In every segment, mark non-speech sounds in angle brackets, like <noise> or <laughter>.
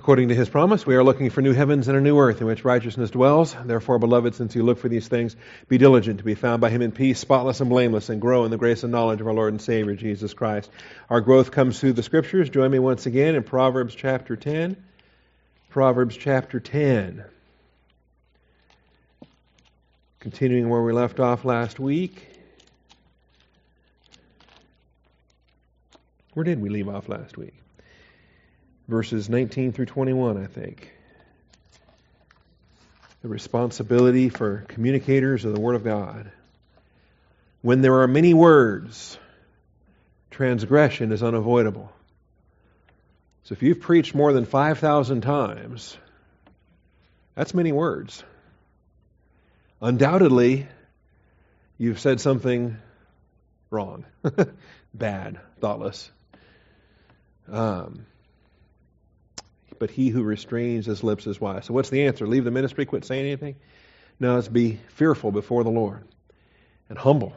According to his promise, we are looking for new heavens and a new earth in which righteousness dwells. Therefore, beloved, since you look for these things, be diligent to be found by him in peace, spotless and blameless, and grow in the grace and knowledge of our Lord and Savior, Jesus Christ. Our growth comes through the scriptures. Join me once again in Proverbs chapter 10. Proverbs chapter 10. Continuing where we left off last week. Where did we leave off last week? Verses 19 through 21, I think. The responsibility for communicators of the Word of God. When there are many words, transgression is unavoidable. So if you've preached more than 5,000 times, that's many words. Undoubtedly, you've said something wrong, <laughs> bad, thoughtless. Um, but he who restrains his lips is wise. So what's the answer? Leave the ministry, quit saying anything? No, it's be fearful before the Lord and humble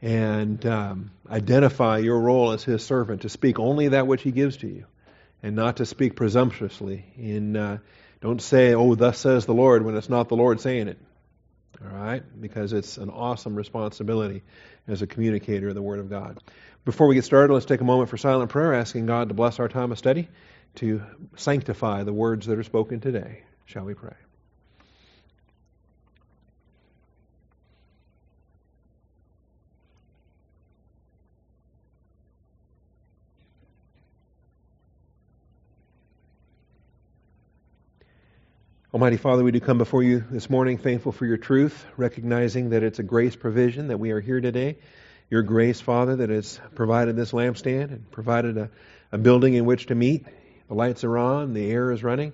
and um, identify your role as his servant to speak only that which he gives to you and not to speak presumptuously in uh, don't say oh thus says the lord when it's not the lord saying it all right because it's an awesome responsibility as a communicator of the word of god before we get started let's take a moment for silent prayer asking god to bless our time of study to sanctify the words that are spoken today. Shall we pray? Almighty Father, we do come before you this morning thankful for your truth, recognizing that it's a grace provision that we are here today. Your grace, Father, that has provided this lampstand and provided a, a building in which to meet the lights are on, the air is running.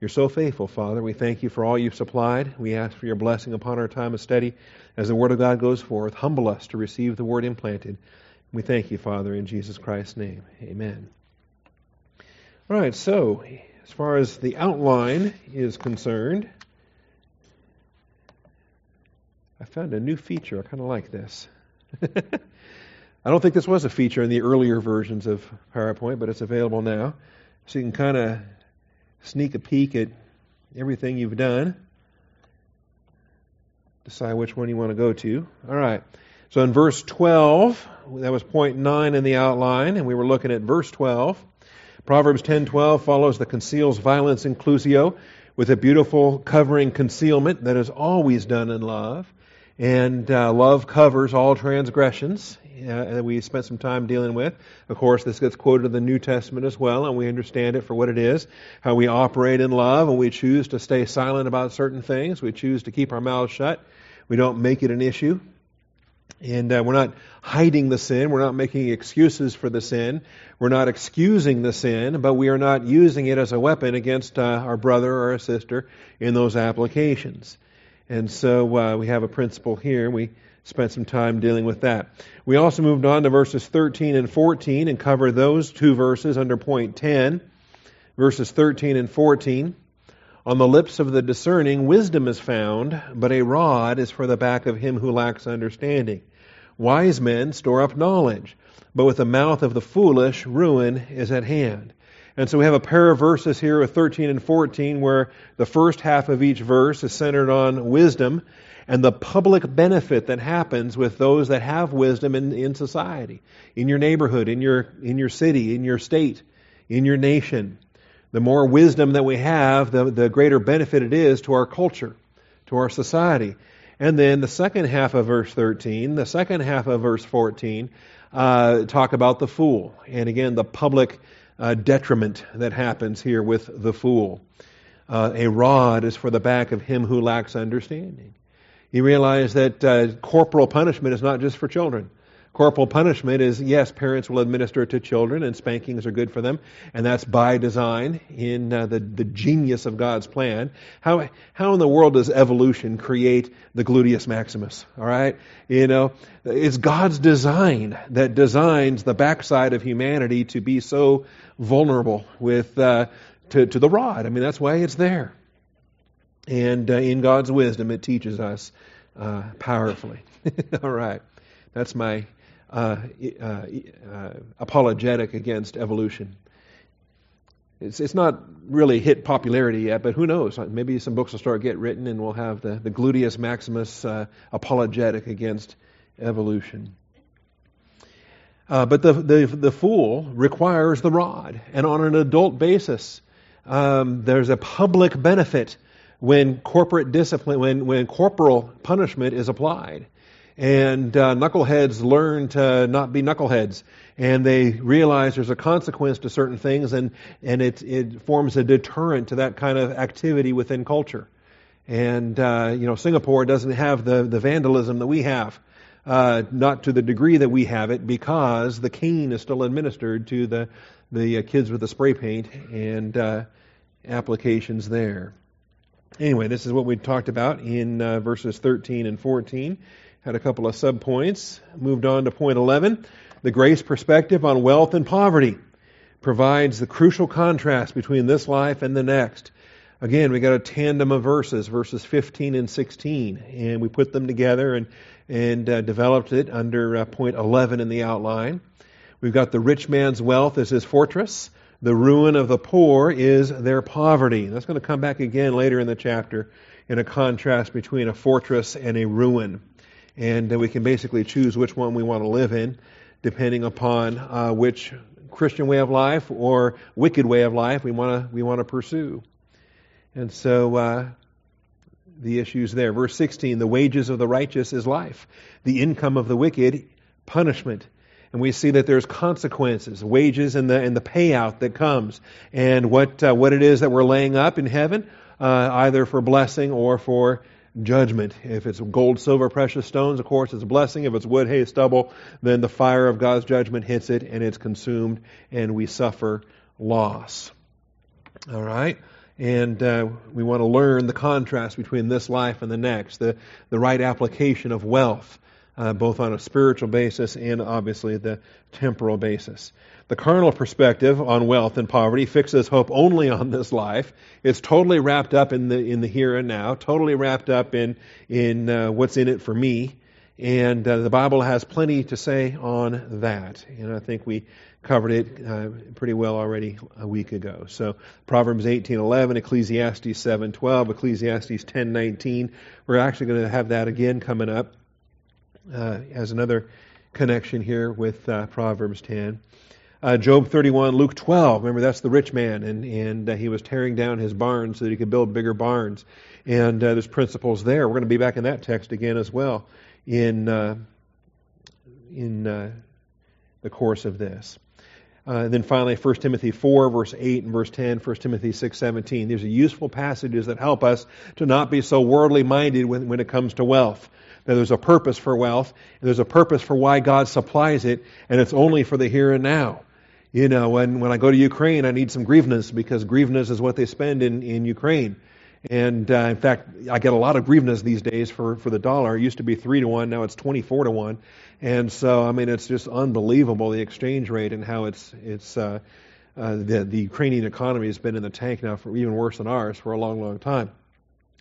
You're so faithful, Father. We thank you for all you've supplied. We ask for your blessing upon our time of study as the Word of God goes forth. Humble us to receive the Word implanted. We thank you, Father, in Jesus Christ's name. Amen. All right, so as far as the outline is concerned, I found a new feature. I kind of like this. <laughs> I don't think this was a feature in the earlier versions of PowerPoint, but it's available now. So you can kind of sneak a peek at everything you've done. Decide which one you want to go to. All right. So in verse 12, that was point 9 in the outline, and we were looking at verse 12. Proverbs 10:12 follows the conceals violence inclusio with a beautiful covering concealment that is always done in love. And uh, love covers all transgressions uh, that we spent some time dealing with. Of course, this gets quoted in the New Testament as well, and we understand it for what it is. How we operate in love, and we choose to stay silent about certain things. We choose to keep our mouths shut. We don't make it an issue. And uh, we're not hiding the sin. We're not making excuses for the sin. We're not excusing the sin, but we are not using it as a weapon against uh, our brother or our sister in those applications. And so uh, we have a principle here. We spent some time dealing with that. We also moved on to verses 13 and 14 and covered those two verses under point 10. Verses 13 and 14. On the lips of the discerning, wisdom is found, but a rod is for the back of him who lacks understanding. Wise men store up knowledge, but with the mouth of the foolish, ruin is at hand. And so we have a pair of verses here with 13 and 14 where the first half of each verse is centered on wisdom and the public benefit that happens with those that have wisdom in, in society, in your neighborhood, in your, in your city, in your state, in your nation. The more wisdom that we have, the, the greater benefit it is to our culture, to our society. And then the second half of verse 13, the second half of verse 14, uh, talk about the fool. And again, the public uh, detriment that happens here with the fool. Uh, a rod is for the back of him who lacks understanding. You realize that uh, corporal punishment is not just for children. Corporal punishment is, yes, parents will administer it to children, and spankings are good for them, and that's by design in uh, the, the genius of God's plan. How, how in the world does evolution create the gluteus maximus? All right? You know, it's God's design that designs the backside of humanity to be so vulnerable with, uh, to, to the rod. I mean, that's why it's there. And uh, in God's wisdom, it teaches us uh, powerfully. <laughs> All right. That's my uh, uh, uh, apologetic against evolution. it's, it's not really hit popularity yet, but who knows? Maybe some books will start get written and we'll have the, the gluteus maximus uh, apologetic against evolution. Uh, but the, the, the fool requires the rod, and on an adult basis, um, there's a public benefit when corporate discipline, when, when corporal punishment is applied. And uh, knuckleheads learn to not be knuckleheads, and they realize there's a consequence to certain things, and, and it, it forms a deterrent to that kind of activity within culture. And, uh, you know, Singapore doesn't have the, the vandalism that we have. Uh, not to the degree that we have it, because the cane is still administered to the the uh, kids with the spray paint and uh, applications there. Anyway, this is what we talked about in uh, verses 13 and 14. Had a couple of subpoints. Moved on to point 11. The grace perspective on wealth and poverty provides the crucial contrast between this life and the next. Again, we got a tandem of verses, verses 15 and 16, and we put them together and, and uh, developed it under uh, point 11 in the outline. We've got the rich man's wealth as his fortress. The ruin of the poor is their poverty. That's going to come back again later in the chapter in a contrast between a fortress and a ruin. And uh, we can basically choose which one we want to live in, depending upon uh, which Christian way of life or wicked way of life we want to we want to pursue. And so uh, the issues there. Verse 16: the wages of the righteous is life, the income of the wicked punishment and we see that there's consequences, wages, and the and the payout that comes, and what uh, what it is that we're laying up in heaven, uh, either for blessing or for judgment. If it's gold, silver, precious stones, of course, it's a blessing. If it's wood, hay, stubble, then the fire of God's judgment hits it, and it's consumed, and we suffer loss. All right. And uh, we want to learn the contrast between this life and the next, the, the right application of wealth uh, both on a spiritual basis and obviously the temporal basis. The carnal perspective on wealth and poverty fixes hope only on this life. It's totally wrapped up in the in the here and now, totally wrapped up in in uh, what's in it for me. And uh, the Bible has plenty to say on that. And I think we covered it uh, pretty well already a week ago. So Proverbs 18:11, Ecclesiastes 7:12, Ecclesiastes 10:19. We're actually going to have that again coming up uh, as another connection here with uh, Proverbs 10. Uh, Job 31, Luke 12. Remember, that's the rich man, and, and uh, he was tearing down his barns so that he could build bigger barns. And uh, there's principles there. We're going to be back in that text again as well in, uh, in the course of this. Uh, and then finally, 1 Timothy 4, verse 8 and verse 10, 1 Timothy 6, 17. These are useful passages that help us to not be so worldly minded when, when it comes to wealth there's a purpose for wealth, and there's a purpose for why God supplies it, and it's only for the here and now. You know, when, when I go to Ukraine, I need some hryvnias because hryvnias is what they spend in, in Ukraine. And uh, in fact, I get a lot of hryvnias these days for, for the dollar. It used to be 3 to 1, now it's 24 to 1. And so, I mean, it's just unbelievable the exchange rate and how it's, it's uh, uh, the, the Ukrainian economy has been in the tank now for even worse than ours for a long, long time.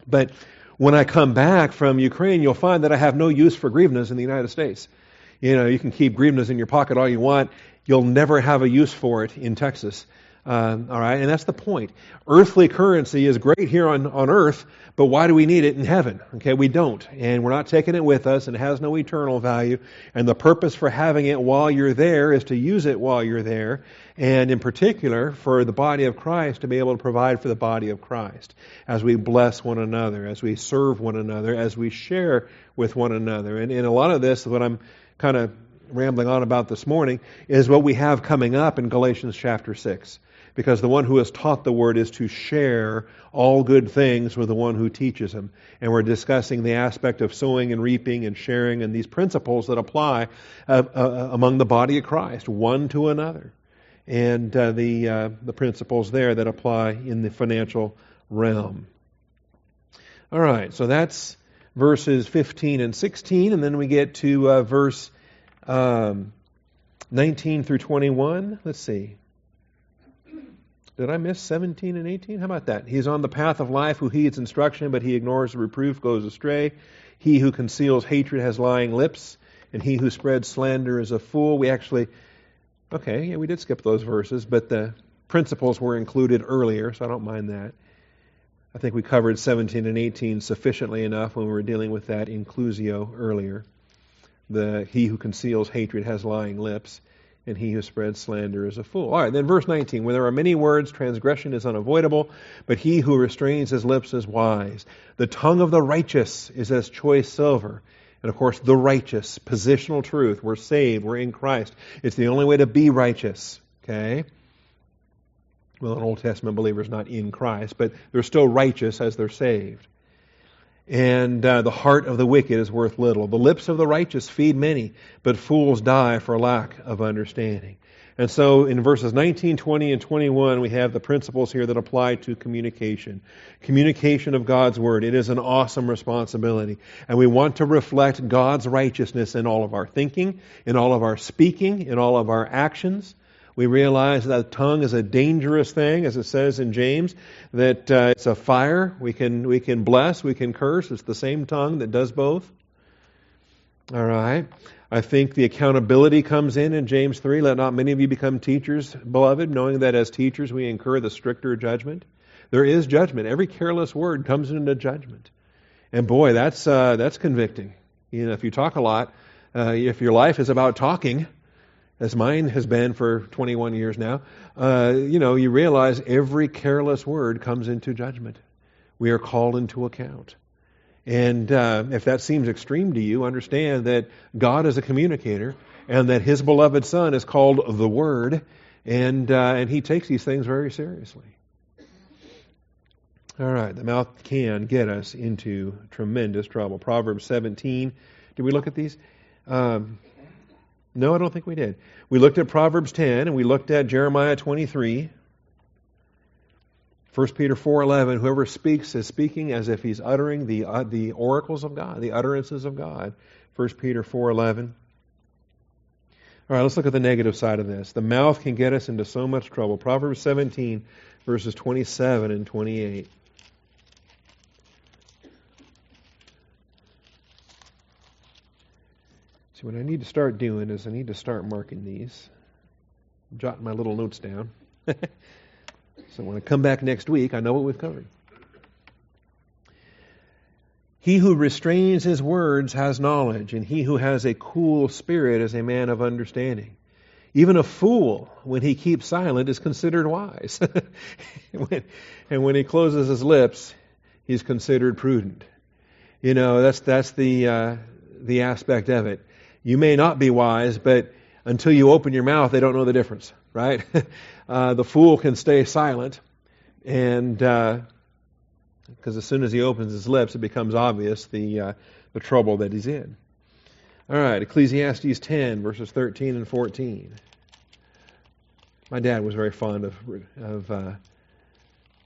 But when I come back from Ukraine, you'll find that I have no use for hryvnias in the United States. You know, you can keep hryvnias in your pocket all you want. You'll never have a use for it in Texas. Uh, all right, and that's the point. Earthly currency is great here on, on earth, but why do we need it in heaven? Okay, we don't. And we're not taking it with us, and it has no eternal value. And the purpose for having it while you're there is to use it while you're there, and in particular, for the body of Christ to be able to provide for the body of Christ as we bless one another, as we serve one another, as we share with one another. And, and a lot of this, what I'm kind of rambling on about this morning, is what we have coming up in Galatians chapter 6 because the one who has taught the word is to share all good things with the one who teaches him. And we're discussing the aspect of sowing and reaping and sharing and these principles that apply uh, uh, among the body of Christ, one to another. And uh, the, uh, the principles there that apply in the financial realm. All right, so that's verses 15 and 16, and then we get to uh, verse um, 19 through 21. Let's see. Did I miss 17 and 18? How about that? He's on the path of life who heeds instruction, but he ignores the reproof, goes astray. He who conceals hatred has lying lips, and he who spreads slander is a fool. We actually, okay, yeah, we did skip those verses, but the principles were included earlier, so I don't mind that. I think we covered 17 and 18 sufficiently enough when we were dealing with that inclusio earlier. The he who conceals hatred has lying lips, and he who spreads slander is a fool. All right, then verse 19. When there are many words, transgression is unavoidable, but he who restrains his lips is wise. The tongue of the righteous is as choice silver. And of course, the righteous, positional truth. We're saved, we're in Christ. It's the only way to be righteous. Okay? Well, an Old Testament believer is not in Christ, but they're still righteous as they're saved. And uh, the heart of the wicked is worth little. The lips of the righteous feed many, but fools die for lack of understanding. And so in verses 19, 20, and 21, we have the principles here that apply to communication. Communication of God's Word. It is an awesome responsibility. And we want to reflect God's righteousness in all of our thinking, in all of our speaking, in all of our actions. We realize that tongue is a dangerous thing, as it says in James, that uh, it's a fire. We can, we can bless, we can curse. It's the same tongue that does both. All right. I think the accountability comes in in James 3. Let not many of you become teachers, beloved, knowing that as teachers we incur the stricter judgment. There is judgment. Every careless word comes into judgment. And boy, that's, uh, that's convicting. You know, if you talk a lot, uh, if your life is about talking, as mine has been for 21 years now, uh, you know, you realize every careless word comes into judgment. We are called into account. And uh, if that seems extreme to you, understand that God is a communicator and that His beloved Son is called the Word, and, uh, and He takes these things very seriously. All right, the mouth can get us into tremendous trouble. Proverbs 17. Did we look at these? Um, no, I don't think we did. We looked at Proverbs 10 and we looked at Jeremiah 23. 1 Peter 4:11 Whoever speaks is speaking as if he's uttering the uh, the oracles of God, the utterances of God. 1 Peter 4:11 All right, let's look at the negative side of this. The mouth can get us into so much trouble. Proverbs 17 verses 27 and 28. See, what I need to start doing is I need to start marking these, jotting my little notes down. <laughs> so when I come back next week, I know what we've covered. He who restrains his words has knowledge, and he who has a cool spirit is a man of understanding. Even a fool, when he keeps silent, is considered wise. <laughs> and when he closes his lips, he's considered prudent. You know, that's that's the uh, the aspect of it. You may not be wise, but until you open your mouth, they don't know the difference, right? <laughs> uh, the fool can stay silent, and because uh, as soon as he opens his lips, it becomes obvious the uh, the trouble that he's in. All right, Ecclesiastes 10 verses 13 and 14. My dad was very fond of of uh,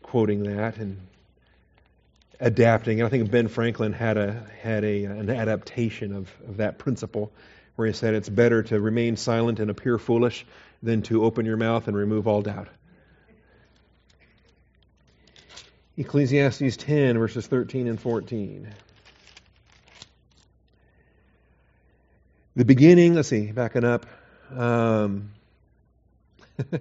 quoting that and adapting. And I think Ben Franklin had a had a an adaptation of, of that principle where he said it's better to remain silent and appear foolish than to open your mouth and remove all doubt. Ecclesiastes 10, verses 13 and 14. The beginning, let's see, backing up. Um, <laughs>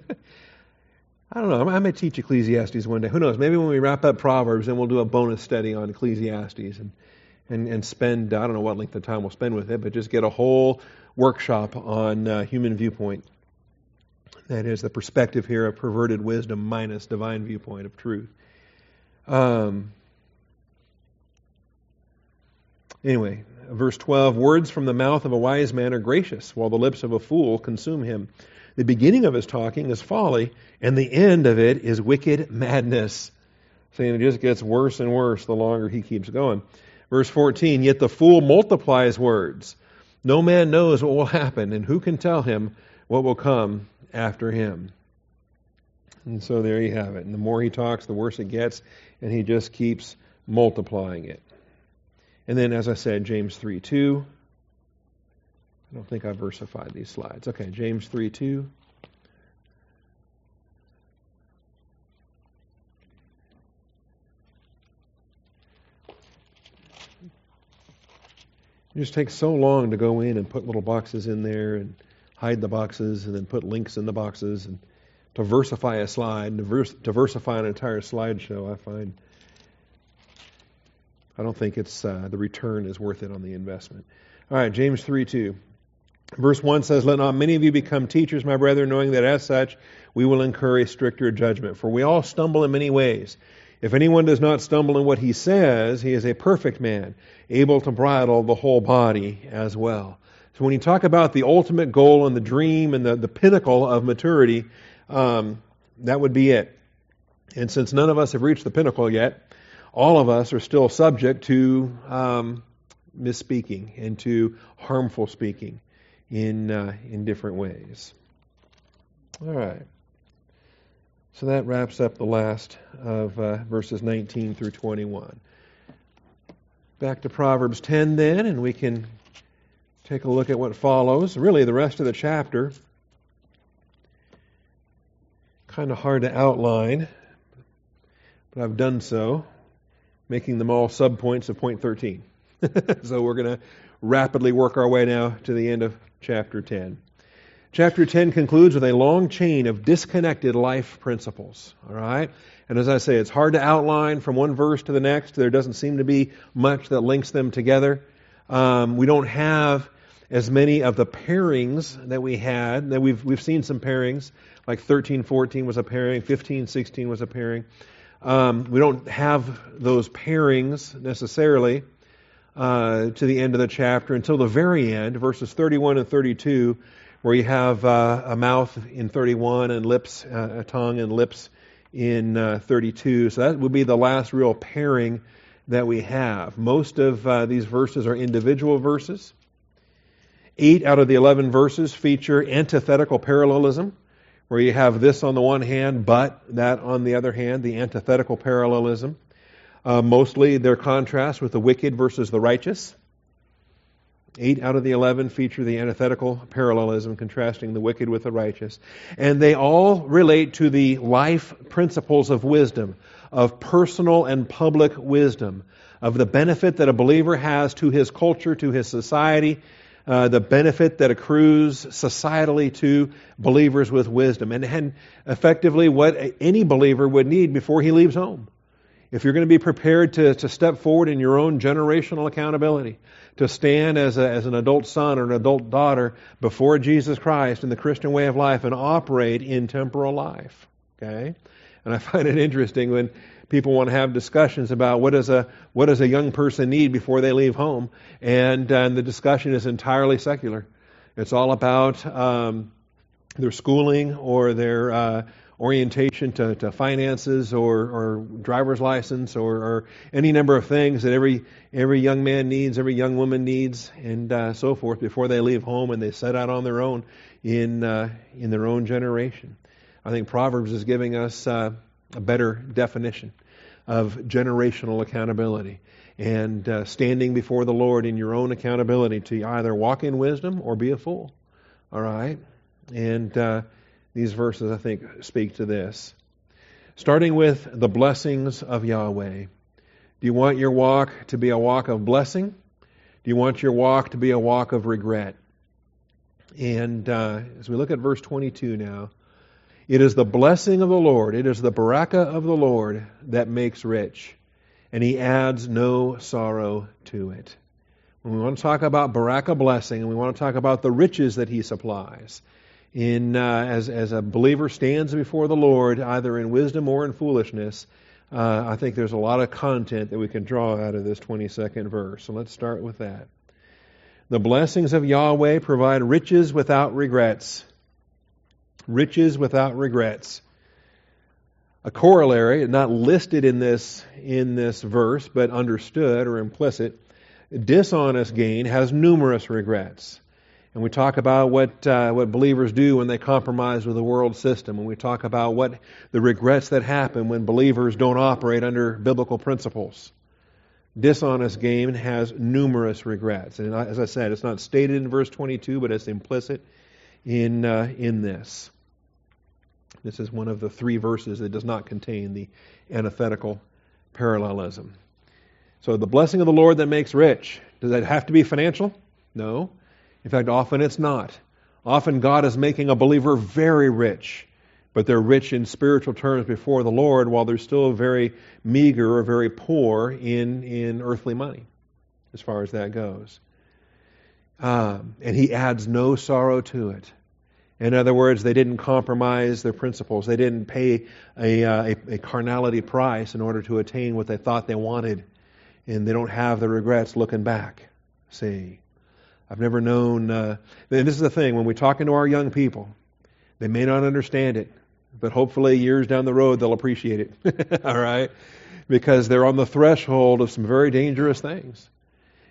I don't know. I may teach Ecclesiastes one day. Who knows? Maybe when we wrap up Proverbs, then we'll do a bonus study on Ecclesiastes and, and, and spend, I don't know what length of time we'll spend with it, but just get a whole workshop on uh, human viewpoint. That is the perspective here of perverted wisdom minus divine viewpoint of truth. Um, anyway, verse 12 Words from the mouth of a wise man are gracious, while the lips of a fool consume him. The beginning of his talking is folly, and the end of it is wicked madness. Saying it just gets worse and worse the longer he keeps going. Verse 14, yet the fool multiplies words. No man knows what will happen, and who can tell him what will come after him? And so there you have it. And the more he talks, the worse it gets, and he just keeps multiplying it. And then, as I said, James 3 2. I don't think I versified these slides. Okay, James 3 2. It just takes so long to go in and put little boxes in there and hide the boxes and then put links in the boxes and diversify a slide, to versify an entire slideshow, I find I don't think it's uh, the return is worth it on the investment. All right, James 3 2. Verse 1 says, Let not many of you become teachers, my brethren, knowing that as such we will incur a stricter judgment. For we all stumble in many ways. If anyone does not stumble in what he says, he is a perfect man, able to bridle the whole body as well. So when you talk about the ultimate goal and the dream and the, the pinnacle of maturity, um, that would be it. And since none of us have reached the pinnacle yet, all of us are still subject to um, misspeaking and to harmful speaking in uh, in different ways. All right. So that wraps up the last of uh, verses 19 through 21. Back to Proverbs 10 then, and we can take a look at what follows. Really, the rest of the chapter. Kind of hard to outline, but I've done so making them all subpoints of point 13. <laughs> so we're going to rapidly work our way now to the end of chapter 10. Chapter 10 concludes with a long chain of disconnected life principles. All right? And as I say, it's hard to outline from one verse to the next. There doesn't seem to be much that links them together. Um, we don't have as many of the pairings that we had. That we've we've seen some pairings, like 13, 14 was a pairing, 15, 16 was a pairing. Um, we don't have those pairings necessarily uh, to the end of the chapter until the very end, verses 31 and 32, where you have uh, a mouth in 31 and lips, uh, a tongue and lips in uh, 32. So that would be the last real pairing that we have. Most of uh, these verses are individual verses. Eight out of the 11 verses feature antithetical parallelism where you have this on the one hand, but that on the other hand, the antithetical parallelism. Uh, mostly their contrast with the wicked versus the righteous. Eight out of the eleven feature the antithetical parallelism, contrasting the wicked with the righteous. And they all relate to the life principles of wisdom, of personal and public wisdom, of the benefit that a believer has to his culture, to his society, uh, the benefit that accrues societally to believers with wisdom, and, and effectively what any believer would need before he leaves home. If you're going to be prepared to, to step forward in your own generational accountability, to stand as, a, as an adult son or an adult daughter before Jesus Christ in the Christian way of life and operate in temporal life. Okay? And I find it interesting when people want to have discussions about what does a what does a young person need before they leave home, and, and the discussion is entirely secular. It's all about um, their schooling or their uh, orientation to, to finances or, or driver's license or, or, any number of things that every every young man needs, every young woman needs, and uh, so forth before they leave home and they set out on their own in uh, in their own generation. I think Proverbs is giving us uh, a better definition of generational accountability and uh, standing before the Lord in your own accountability to either walk in wisdom or be a fool. All right? And uh, these verses, I think, speak to this. Starting with the blessings of Yahweh. Do you want your walk to be a walk of blessing? Do you want your walk to be a walk of regret? And uh, as we look at verse 22 now, it is the blessing of the Lord, it is the baraka of the Lord that makes rich, and he adds no sorrow to it. When we want to talk about baraka blessing, and we want to talk about the riches that he supplies, in uh, as as a believer stands before the Lord, either in wisdom or in foolishness, uh, I think there's a lot of content that we can draw out of this 22nd verse. So let's start with that. The blessings of Yahweh provide riches without regrets riches without regrets. A corollary, not listed in this in this verse, but understood or implicit, dishonest gain has numerous regrets. And we talk about what uh, what believers do when they compromise with the world system, and we talk about what the regrets that happen when believers don't operate under biblical principles. Dishonest gain has numerous regrets, and as I said, it's not stated in verse 22, but it's implicit in uh, in this. This is one of the three verses that does not contain the antithetical parallelism. So the blessing of the Lord that makes rich, does that have to be financial? No. In fact, often it's not. Often God is making a believer very rich but they're rich in spiritual terms before the Lord while they're still very meager or very poor in, in earthly money, as far as that goes. Um, and he adds no sorrow to it. In other words, they didn't compromise their principles. They didn't pay a, uh, a, a, carnality price in order to attain what they thought they wanted. And they don't have the regrets looking back. See, I've never known, uh, and this is the thing, when we're talking to our young people, they may not understand it, but hopefully years down the road they'll appreciate it. <laughs> All right? Because they're on the threshold of some very dangerous things.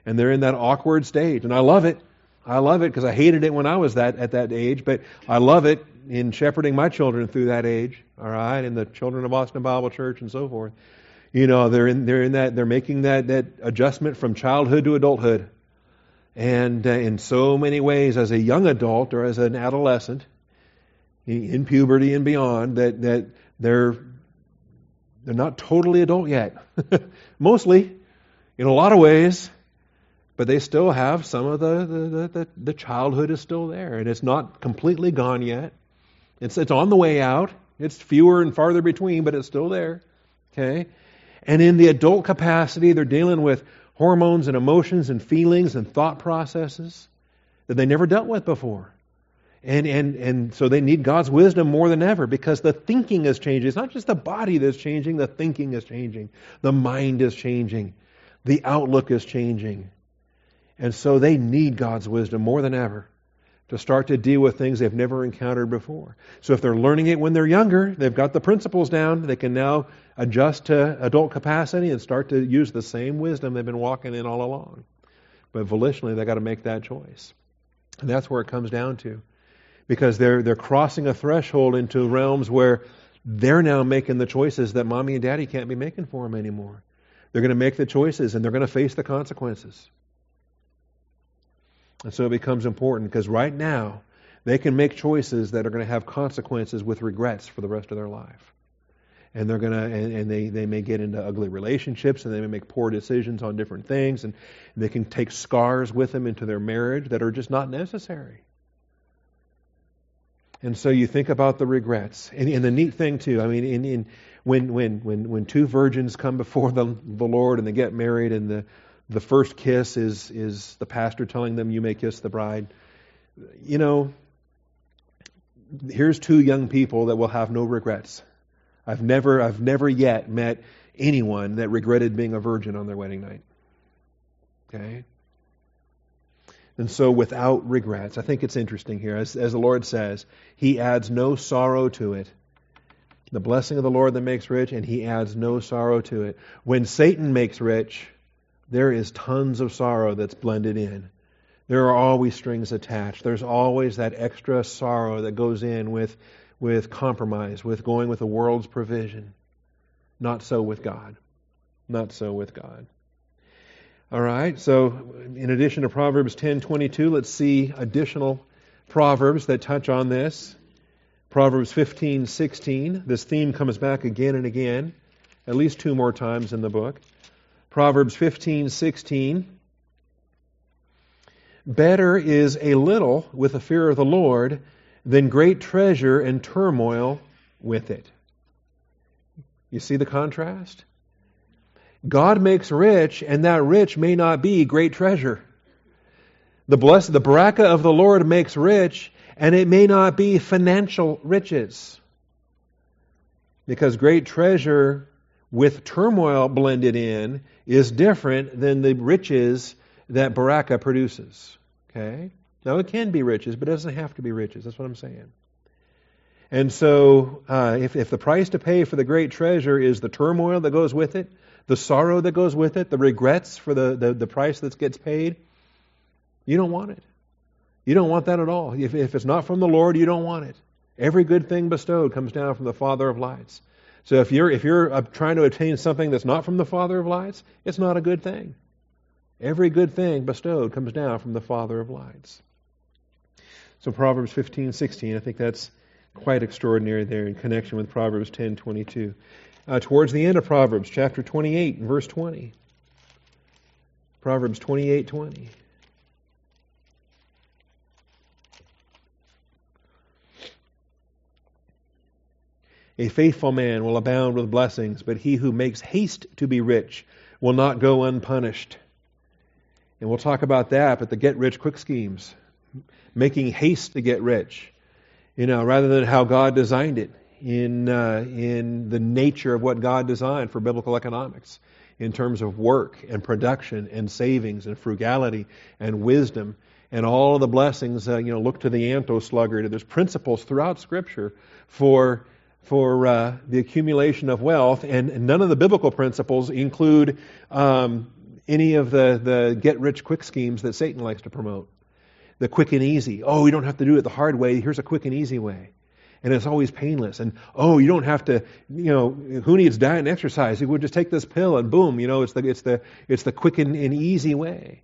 And they're in that awkward stage. And I love it. I love it because I hated it when I was that at that age, but I love it in shepherding my children through that age, all right, and the children of Austin Bible Church and so forth. You know, they're in they're in that they're making that that adjustment from childhood to adulthood. And uh, in so many ways as a young adult or as an adolescent in puberty and beyond that that they're they're not totally adult yet. <laughs> Mostly in a lot of ways but they still have some of the, the, the, the, childhood is still there, and it's not completely gone yet. It's, it's on the way out. It's fewer and farther between, but it's still there. Okay? And in the adult capacity, they're dealing with hormones and emotions and feelings and thought processes that they never dealt with before. And, and, and so they need God's wisdom more than ever because the thinking is changing. It's not just the body that's changing, the thinking is changing. The mind is changing. The outlook is changing. And so they need God's wisdom more than ever to start to deal with things they've never encountered before. So if they're learning it when they're younger, they've got the principles down, they can now adjust to adult capacity and start to use the same wisdom they've been walking in all along. But volitionally, they've got to make that choice. And that's where it comes down to. Because they're, they're crossing a threshold into realms where they're now making the choices that mommy and daddy can't be making for them anymore. They're going to make the choices and they're going to face the consequences. And so it becomes important because right now they can make choices that are going to have consequences with regrets for the rest of their life. And they're going to, and, and, they, they may get into ugly relationships and they may make poor decisions on different things and they can take scars with them into their marriage that are just not necessary. And so you think about the regrets. And, and the neat thing too, I mean, in, in, when, when, when, when two virgins come before the, the Lord and they get married and the, the first kiss is, is the pastor telling them, You may kiss the bride. You know, here's two young people that will have no regrets. I've never, I've never yet met anyone that regretted being a virgin on their wedding night. Okay? And so, without regrets, I think it's interesting here. As, as the Lord says, He adds no sorrow to it. The blessing of the Lord that makes rich, and He adds no sorrow to it. When Satan makes rich, there is tons of sorrow that's blended in. There are always strings attached. There's always that extra sorrow that goes in with, with compromise, with going with the world's provision. Not so with God. Not so with God. All right, so in addition to Proverbs 10:22, let's see additional proverbs that touch on this. Proverbs 15:16. This theme comes back again and again, at least two more times in the book. Proverbs 15:16 Better is a little with the fear of the Lord than great treasure and turmoil with it. You see the contrast? God makes rich, and that rich may not be great treasure. The blessed, the baraka of the Lord makes rich, and it may not be financial riches. Because great treasure with turmoil blended in is different than the riches that Baraka produces. Okay? Now, it can be riches, but it doesn't have to be riches. That's what I'm saying. And so, uh, if, if the price to pay for the great treasure is the turmoil that goes with it, the sorrow that goes with it, the regrets for the, the, the price that gets paid, you don't want it. You don't want that at all. If, if it's not from the Lord, you don't want it. Every good thing bestowed comes down from the Father of lights. So if you're if you're uh, trying to attain something that's not from the Father of lights, it's not a good thing. Every good thing bestowed comes down from the Father of lights. So Proverbs 15, 16, I think that's quite extraordinary there in connection with Proverbs 10, 22. Uh, towards the end of Proverbs, chapter 28, verse 20. Proverbs 28, 20. A faithful man will abound with blessings, but he who makes haste to be rich will not go unpunished. And we'll talk about that, but the get rich quick schemes, making haste to get rich, you know, rather than how God designed it in, uh, in the nature of what God designed for biblical economics in terms of work and production and savings and frugality and wisdom and all of the blessings. Uh, you know, look to the Anto sluggard. There's principles throughout Scripture for for uh, the accumulation of wealth, and none of the biblical principles include um, any of the, the get rich quick schemes that Satan likes to promote. The quick and easy. Oh, you don't have to do it the hard way. Here's a quick and easy way and it's always painless. And oh, you don't have to, you know, who needs diet and exercise? You would just take this pill and boom, you know, it's the it's the it's the quick and, and easy way.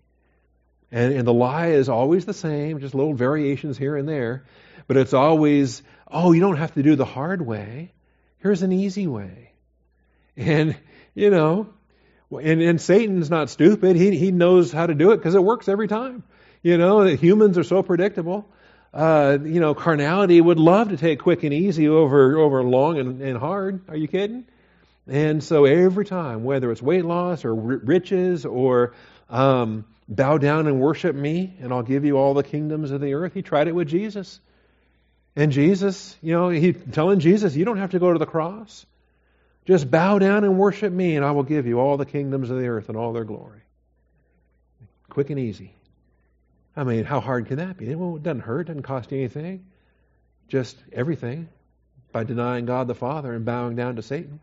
And and the lie is always the same, just little variations here and there, but it's always oh, you don't have to do the hard way. Here's an easy way. And you know, and, and Satan's not stupid. He he knows how to do it because it works every time. You know, humans are so predictable uh, you know, carnality would love to take quick and easy over, over long and, and hard. Are you kidding? And so every time, whether it's weight loss or riches or um, bow down and worship me, and I'll give you all the kingdoms of the earth, he tried it with Jesus. And Jesus, you know, he telling Jesus, you don't have to go to the cross. Just bow down and worship me, and I will give you all the kingdoms of the earth and all their glory. Quick and easy. I mean, how hard can that be? It doesn't hurt, it doesn't cost you anything. Just everything by denying God the Father and bowing down to Satan.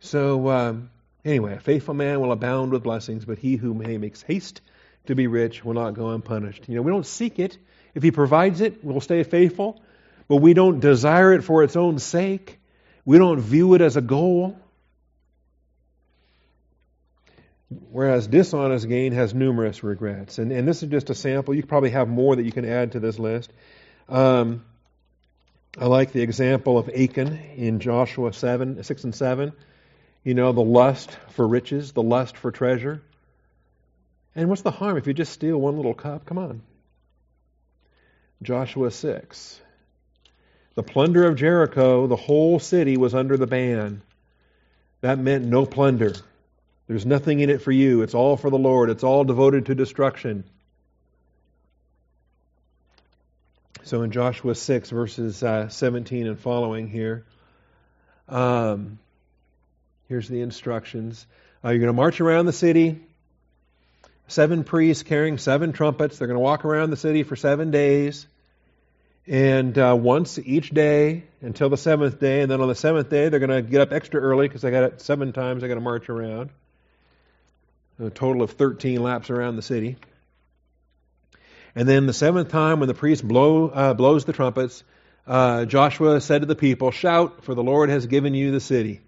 So, um, anyway, a faithful man will abound with blessings, but he who makes haste to be rich will not go unpunished. You know, we don't seek it. If he provides it, we'll stay faithful, but we don't desire it for its own sake. We don't view it as a goal. Whereas dishonest gain has numerous regrets. And, and this is just a sample. You probably have more that you can add to this list. Um, I like the example of Achan in Joshua 7, 6 and 7. You know, the lust for riches, the lust for treasure. And what's the harm if you just steal one little cup? Come on. Joshua 6. The plunder of Jericho, the whole city was under the ban. That meant no plunder. There's nothing in it for you. It's all for the Lord. It's all devoted to destruction. So in Joshua 6, verses uh, 17 and following here, um, here's the instructions. Uh, you're going to march around the city, seven priests carrying seven trumpets. They're going to walk around the city for seven days. And uh, once each day until the seventh day. And then on the seventh day, they're going to get up extra early because they got it seven times they got to march around a total of 13 laps around the city. And then the seventh time, when the priest blow, uh, blows the trumpets, uh, Joshua said to the people, Shout, for the Lord has given you the city.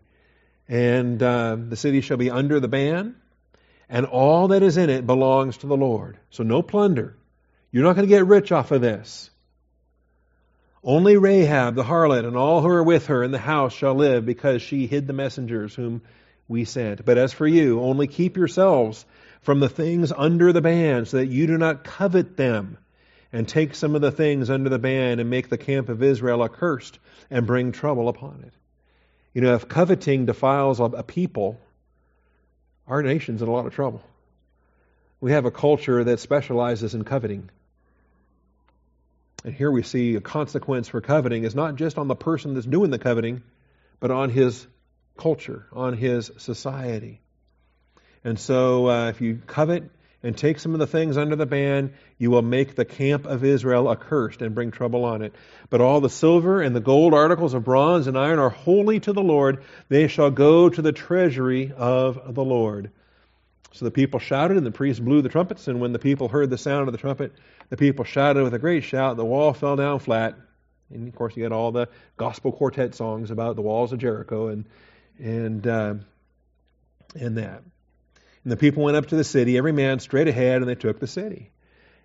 And uh, the city shall be under the ban, and all that is in it belongs to the Lord. So no plunder. You're not going to get rich off of this. Only Rahab the harlot and all who are with her in the house shall live because she hid the messengers whom we sent. But as for you, only keep yourselves from the things under the ban, so that you do not covet them, and take some of the things under the ban and make the camp of Israel accursed and bring trouble upon it. You know, if coveting defiles a people, our nation's in a lot of trouble. We have a culture that specializes in coveting. And here we see a consequence for coveting is not just on the person that's doing the coveting, but on his culture, on his society. And so, uh, if you covet and take some of the things under the ban, you will make the camp of Israel accursed and bring trouble on it. But all the silver and the gold articles of bronze and iron are holy to the Lord. They shall go to the treasury of the Lord. So the people shouted, and the priests blew the trumpets. And when the people heard the sound of the trumpet, the people shouted with a great shout. The wall fell down flat. And of course, you get all the gospel quartet songs about the walls of Jericho and and uh, and that. And the people went up to the city, every man straight ahead, and they took the city.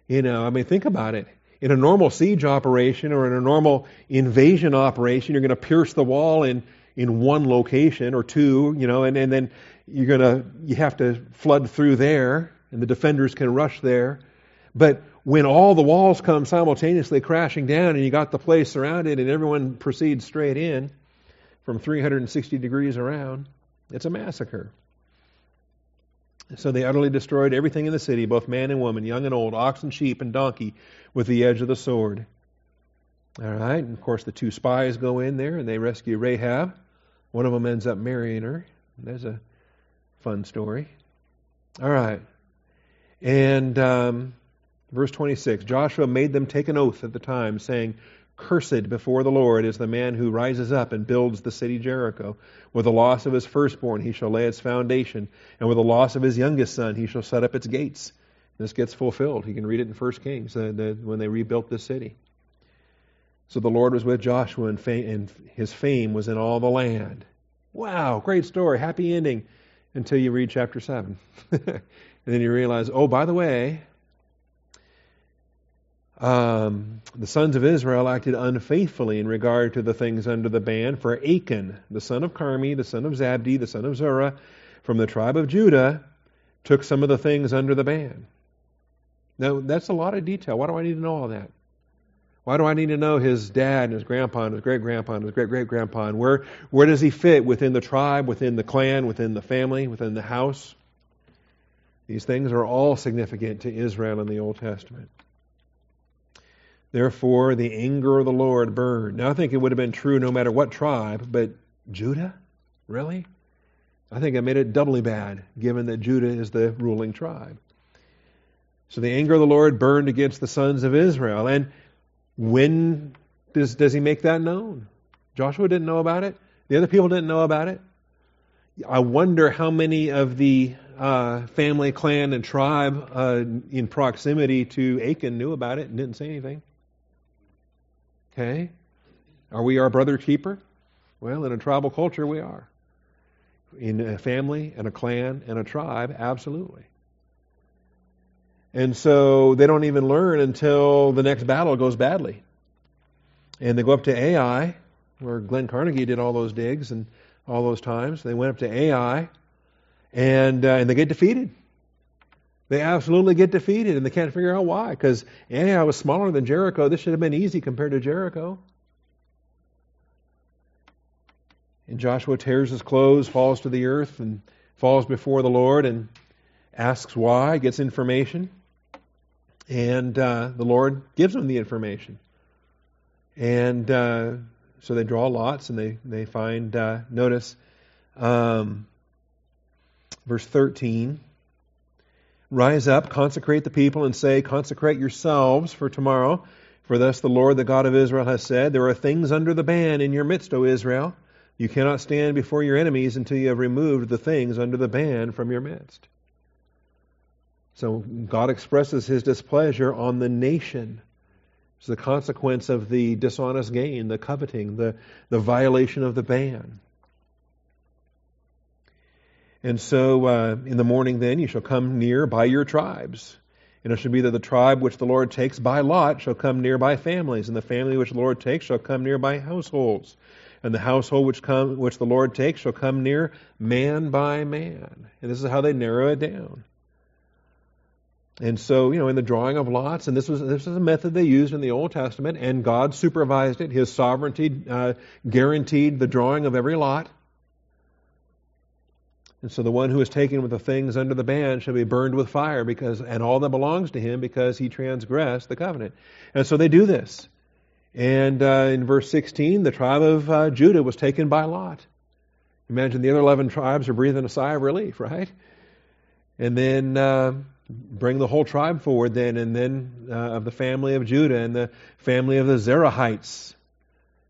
You know, I mean, think about it. In a normal siege operation or in a normal invasion operation, you're going to pierce the wall in in one location or two, you know, and, and then you're going to you have to flood through there, and the defenders can rush there. But when all the walls come simultaneously crashing down and you got the place surrounded and everyone proceeds straight in from 360 degrees around, it's a massacre. So they utterly destroyed everything in the city, both man and woman, young and old, ox and sheep and donkey, with the edge of the sword. All right, and of course the two spies go in there and they rescue Rahab. One of them ends up marrying her. There's a fun story. All right. And um, verse 26 Joshua made them take an oath at the time, saying, Cursed before the Lord is the man who rises up and builds the city Jericho. With the loss of his firstborn, he shall lay its foundation, and with the loss of his youngest son, he shall set up its gates. This gets fulfilled. You can read it in 1 Kings uh, the, when they rebuilt the city. So the Lord was with Joshua, and, and his fame was in all the land. Wow, great story, happy ending until you read chapter 7. <laughs> and then you realize, oh, by the way, um, the sons of Israel acted unfaithfully in regard to the things under the ban, for Achan, the son of Carmi, the son of Zabdi, the son of Zerah, from the tribe of Judah, took some of the things under the ban. Now, that's a lot of detail. Why do I need to know all that? Why do I need to know his dad and his grandpa and his great grandpa and his great great grandpa? And where, where does he fit within the tribe, within the clan, within the family, within the house? These things are all significant to Israel in the Old Testament. Therefore, the anger of the Lord burned. Now, I think it would have been true no matter what tribe, but Judah? Really? I think it made it doubly bad, given that Judah is the ruling tribe. So the anger of the Lord burned against the sons of Israel. And when does, does he make that known? Joshua didn't know about it. The other people didn't know about it. I wonder how many of the uh, family, clan, and tribe uh, in proximity to Achan knew about it and didn't say anything. Okay? Are we our brother keeper? Well, in a tribal culture, we are. In a family and a clan and a tribe, absolutely. And so they don't even learn until the next battle goes badly. And they go up to Ai, where Glenn Carnegie did all those digs and all those times. They went up to Ai, and, uh, and they get defeated. They absolutely get defeated, and they can't figure out why. Because Ai was smaller than Jericho. This should have been easy compared to Jericho. And Joshua tears his clothes, falls to the earth, and falls before the Lord and asks why, gets information. And uh, the Lord gives him the information. And uh, so they draw lots and they, they find, uh, notice, um, verse 13 Rise up, consecrate the people, and say, Consecrate yourselves for tomorrow. For thus the Lord, the God of Israel, has said, There are things under the ban in your midst, O Israel. You cannot stand before your enemies until you have removed the things under the ban from your midst. So God expresses his displeasure on the nation. It's the consequence of the dishonest gain, the coveting, the, the violation of the ban. And so uh, in the morning, then, you shall come near by your tribes. And it shall be that the tribe which the Lord takes by lot shall come near by families, and the family which the Lord takes shall come near by households. And the household which, come, which the Lord takes shall come near man by man. And this is how they narrow it down. And so, you know, in the drawing of lots, and this was this was a method they used in the Old Testament, and God supervised it. His sovereignty uh, guaranteed the drawing of every lot. And so the one who is taken with the things under the ban shall be burned with fire, because and all that belongs to him, because he transgressed the covenant. And so they do this. And uh, in verse 16, the tribe of uh, Judah was taken by Lot. Imagine the other 11 tribes are breathing a sigh of relief, right? And then uh, bring the whole tribe forward then, and then uh, of the family of Judah and the family of the Zerahites.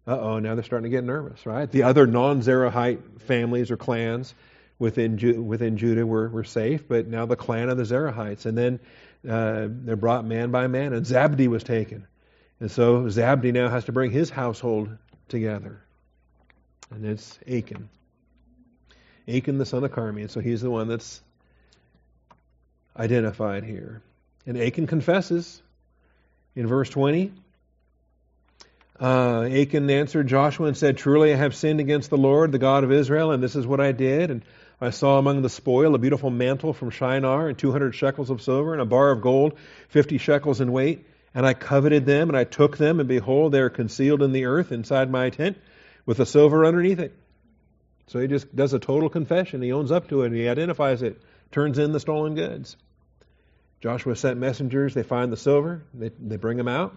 Uh oh, now they're starting to get nervous, right? The other non Zerahite families or clans within, Ju- within Judah were, were safe, but now the clan of the Zerahites. And then uh, they're brought man by man, and Zabdi was taken. And so Zabdi now has to bring his household together. And it's Achan. Achan, the son of Carmi. And so he's the one that's identified here. And Achan confesses in verse 20. Uh, Achan answered Joshua and said, Truly I have sinned against the Lord, the God of Israel, and this is what I did. And I saw among the spoil a beautiful mantle from Shinar and 200 shekels of silver and a bar of gold, 50 shekels in weight. And I coveted them and I took them and behold, they are concealed in the earth inside my tent with the silver underneath it. So he just does a total confession. He owns up to it and he identifies it, turns in the stolen goods. Joshua sent messengers. They find the silver. They, they bring them out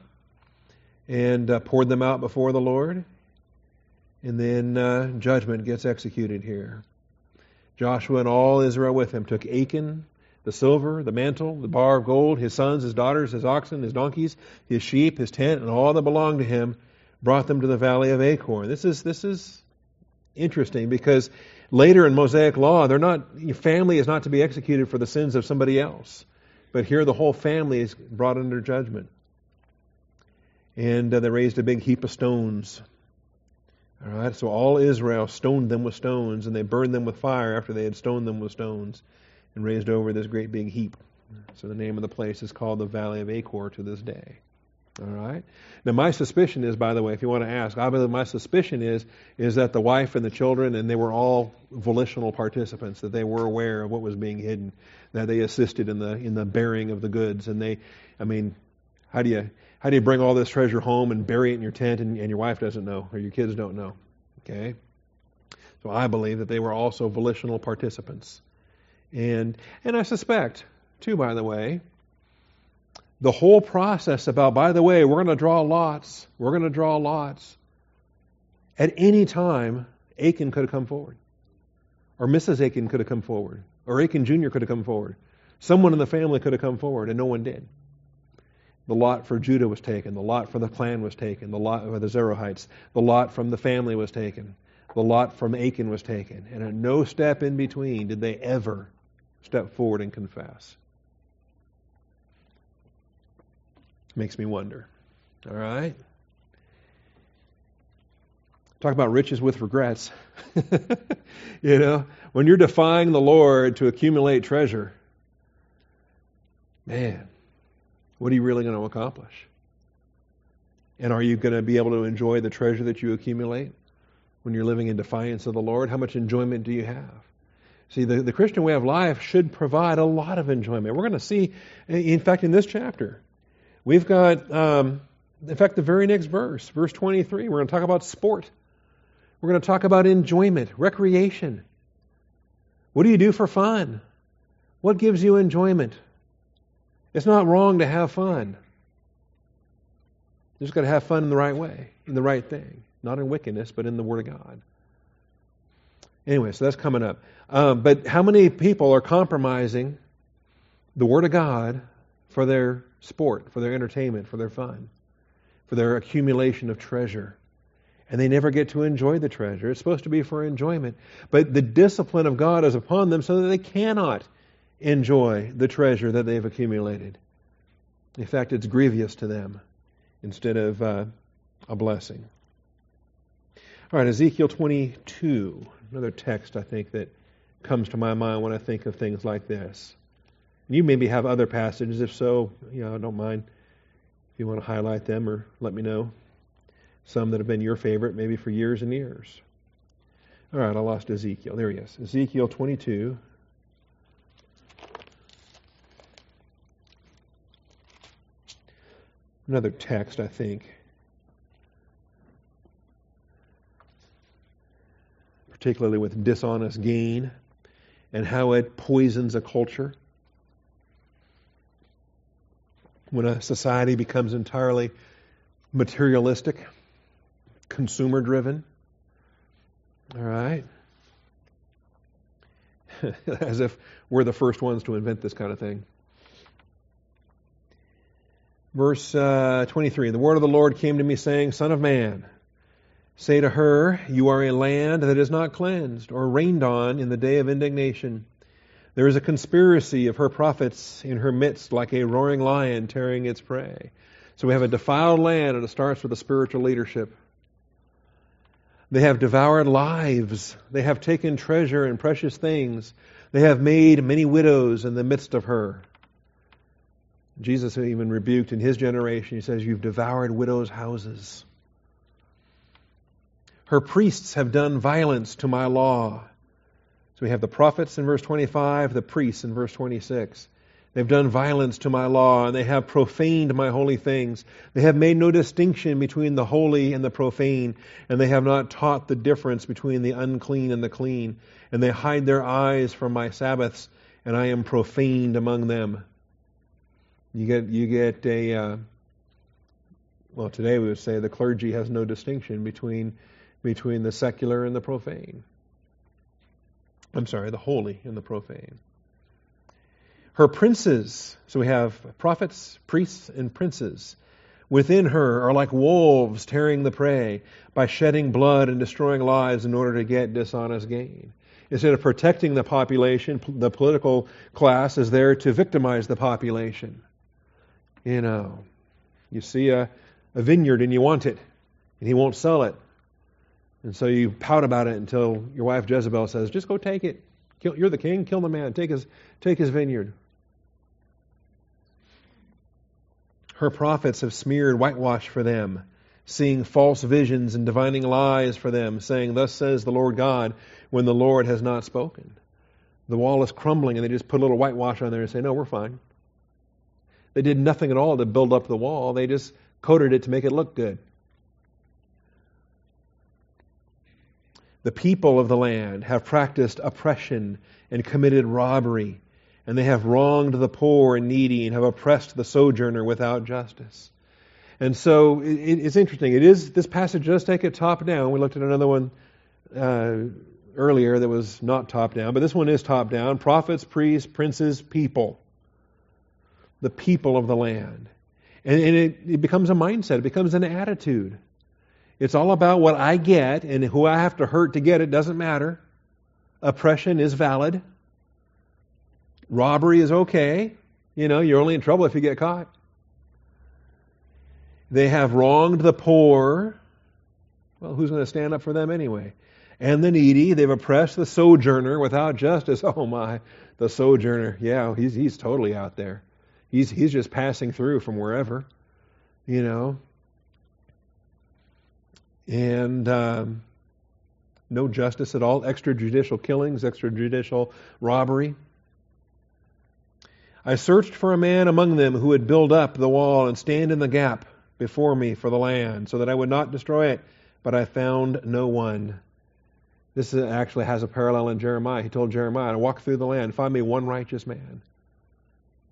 and uh, poured them out before the Lord. And then uh, judgment gets executed here. Joshua and all Israel with him took Achan, the silver, the mantle, the bar of gold, his sons, his daughters, his oxen, his donkeys, his sheep, his tent, and all that belonged to him, brought them to the valley of Achor. This is this is interesting because later in Mosaic law, they're not your family is not to be executed for the sins of somebody else, but here the whole family is brought under judgment, and uh, they raised a big heap of stones. All right, so all Israel stoned them with stones, and they burned them with fire after they had stoned them with stones, and raised over this great big heap. So the name of the place is called the Valley of Achor to this day. All right. Now, my suspicion is, by the way, if you want to ask, I believe my suspicion is is that the wife and the children, and they were all volitional participants, that they were aware of what was being hidden, that they assisted in the in the bearing of the goods, and they, I mean, how do you how do you bring all this treasure home and bury it in your tent, and, and your wife doesn't know or your kids don't know? Okay. So I believe that they were also volitional participants, and and I suspect too, by the way, the whole process about, by the way, we're going to draw lots. We're going to draw lots. At any time, Achan could have come forward. Or Mrs. Achan could have come forward. Or Achan Jr. could have come forward. Someone in the family could have come forward, and no one did. The lot for Judah was taken. The lot for the clan was taken. The lot for the Zerahites. The lot from the family was taken. The lot from Achan was taken. And at no step in between did they ever step forward and confess. Makes me wonder. All right? Talk about riches with regrets. <laughs> you know, when you're defying the Lord to accumulate treasure, man, what are you really going to accomplish? And are you going to be able to enjoy the treasure that you accumulate when you're living in defiance of the Lord? How much enjoyment do you have? See, the, the Christian way of life should provide a lot of enjoyment. We're going to see, in fact, in this chapter, We've got, um, in fact, the very next verse, verse 23, we're going to talk about sport. We're going to talk about enjoyment, recreation. What do you do for fun? What gives you enjoyment? It's not wrong to have fun. You just got to have fun in the right way, in the right thing. Not in wickedness, but in the Word of God. Anyway, so that's coming up. Um, but how many people are compromising the Word of God for their sport, for their entertainment, for their fun, for their accumulation of treasure. And they never get to enjoy the treasure. It's supposed to be for enjoyment. But the discipline of God is upon them so that they cannot enjoy the treasure that they've accumulated. In fact, it's grievous to them instead of uh, a blessing. All right, Ezekiel 22, another text I think that comes to my mind when I think of things like this. You maybe have other passages. If so, you know, I don't mind if you want to highlight them or let me know. Some that have been your favorite, maybe for years and years. All right, I lost Ezekiel. There he is. Ezekiel 22. Another text, I think. Particularly with dishonest gain and how it poisons a culture. when a society becomes entirely materialistic, consumer driven. All right? <laughs> As if we're the first ones to invent this kind of thing. Verse uh, 23 The word of the Lord came to me, saying, Son of man, say to her, You are a land that is not cleansed or rained on in the day of indignation. There is a conspiracy of her prophets in her midst, like a roaring lion tearing its prey. So we have a defiled land, and it starts with a spiritual leadership. They have devoured lives. They have taken treasure and precious things. They have made many widows in the midst of her. Jesus even rebuked in his generation, he says, You've devoured widows' houses. Her priests have done violence to my law. So we have the prophets in verse 25, the priests in verse 26. They've done violence to my law, and they have profaned my holy things. They have made no distinction between the holy and the profane, and they have not taught the difference between the unclean and the clean. And they hide their eyes from my Sabbaths, and I am profaned among them. You get, you get a, uh, well, today we would say the clergy has no distinction between, between the secular and the profane. I'm sorry, the holy and the profane. Her princes, so we have prophets, priests, and princes, within her are like wolves tearing the prey by shedding blood and destroying lives in order to get dishonest gain. Instead of protecting the population, the political class is there to victimize the population. You know, you see a, a vineyard and you want it, and he won't sell it. And so you pout about it until your wife Jezebel says, just go take it. Kill, you're the king, kill the man, take his, take his vineyard. Her prophets have smeared whitewash for them, seeing false visions and divining lies for them, saying, Thus says the Lord God, when the Lord has not spoken. The wall is crumbling, and they just put a little whitewash on there and say, No, we're fine. They did nothing at all to build up the wall, they just coated it to make it look good. The people of the land have practiced oppression and committed robbery, and they have wronged the poor and needy and have oppressed the sojourner without justice. And so it, it's interesting. It is this passage does take it top down. We looked at another one uh, earlier that was not top down, but this one is top down. Prophets, priests, princes, people, the people of the land, and, and it, it becomes a mindset. It becomes an attitude. It's all about what I get, and who I have to hurt to get it doesn't matter. Oppression is valid. Robbery is okay. You know, you're only in trouble if you get caught. They have wronged the poor. Well, who's going to stand up for them anyway? And the needy. They've oppressed the sojourner without justice. <laughs> Oh my, the sojourner. Yeah, he's he's totally out there. He's he's just passing through from wherever. You know, and um, no justice at all, extrajudicial killings, extrajudicial robbery. I searched for a man among them who would build up the wall and stand in the gap before me for the land, so that I would not destroy it, but I found no one. This actually has a parallel in Jeremiah. He told Jeremiah walk through the land, find me one righteous man.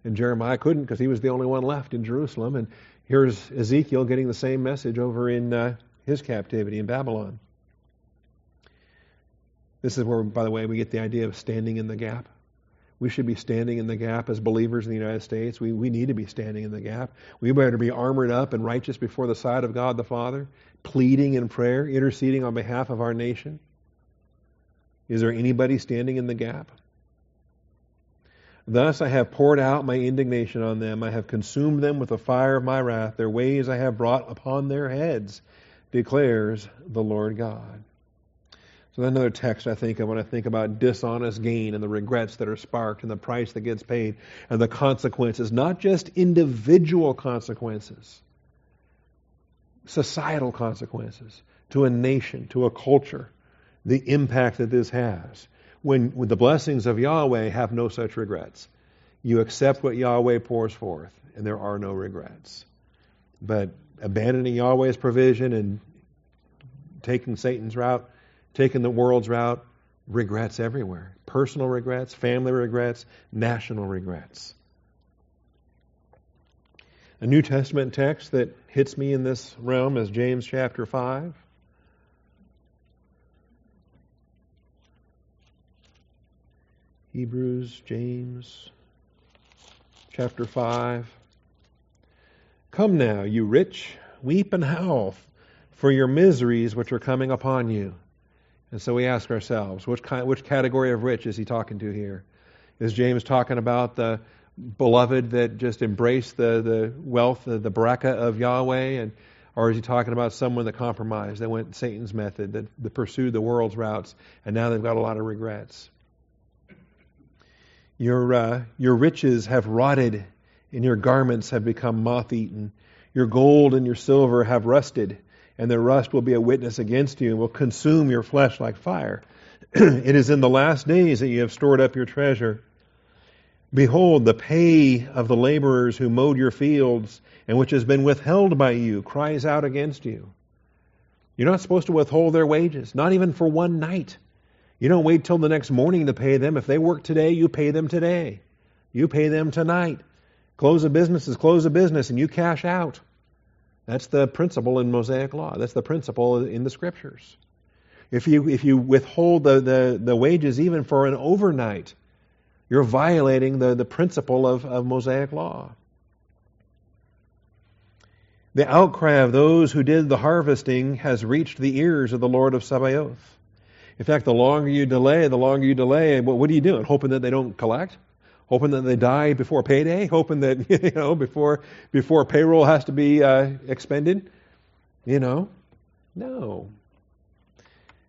And Jeremiah couldn't because he was the only one left in Jerusalem. And here's Ezekiel getting the same message over in uh, his captivity in Babylon. This is where, by the way, we get the idea of standing in the gap. We should be standing in the gap as believers in the United States. We, we need to be standing in the gap. We better be armored up and righteous before the sight of God the Father, pleading in prayer, interceding on behalf of our nation. Is there anybody standing in the gap? Thus I have poured out my indignation on them. I have consumed them with the fire of my wrath. Their ways I have brought upon their heads declares the Lord God. So another text I think of when I think about dishonest gain and the regrets that are sparked and the price that gets paid and the consequences, not just individual consequences, societal consequences to a nation, to a culture, the impact that this has. When, when the blessings of Yahweh have no such regrets. You accept what Yahweh pours forth, and there are no regrets. But abandoning Yahweh's provision and taking Satan's route, taking the world's route, regrets everywhere. Personal regrets, family regrets, national regrets. A New Testament text that hits me in this realm is James chapter 5. Hebrews, James, chapter 5. Come now, you rich, weep and howl for your miseries which are coming upon you. And so we ask ourselves, which, kind, which category of rich is he talking to here? Is James talking about the beloved that just embraced the, the wealth, the, the baraka of Yahweh? And, or is he talking about someone that compromised, that went Satan's method, that, that pursued the world's routes, and now they've got a lot of regrets? Your, uh, your riches have rotted and your garments have become moth eaten. Your gold and your silver have rusted, and the rust will be a witness against you and will consume your flesh like fire. <clears throat> it is in the last days that you have stored up your treasure. Behold, the pay of the laborers who mowed your fields and which has been withheld by you cries out against you. You're not supposed to withhold their wages, not even for one night. You don't wait till the next morning to pay them. If they work today, you pay them today. You pay them tonight. Close a business is close a business, and you cash out. That's the principle in Mosaic law. That's the principle in the scriptures. If you if you withhold the, the, the wages even for an overnight, you're violating the, the principle of, of Mosaic law. The outcry of those who did the harvesting has reached the ears of the Lord of Sabaoth. In fact, the longer you delay, the longer you delay, what, what are you doing? Hoping that they don't collect? Hoping that they die before payday? Hoping that, <laughs> you know, before, before payroll has to be uh, expended? You know? No.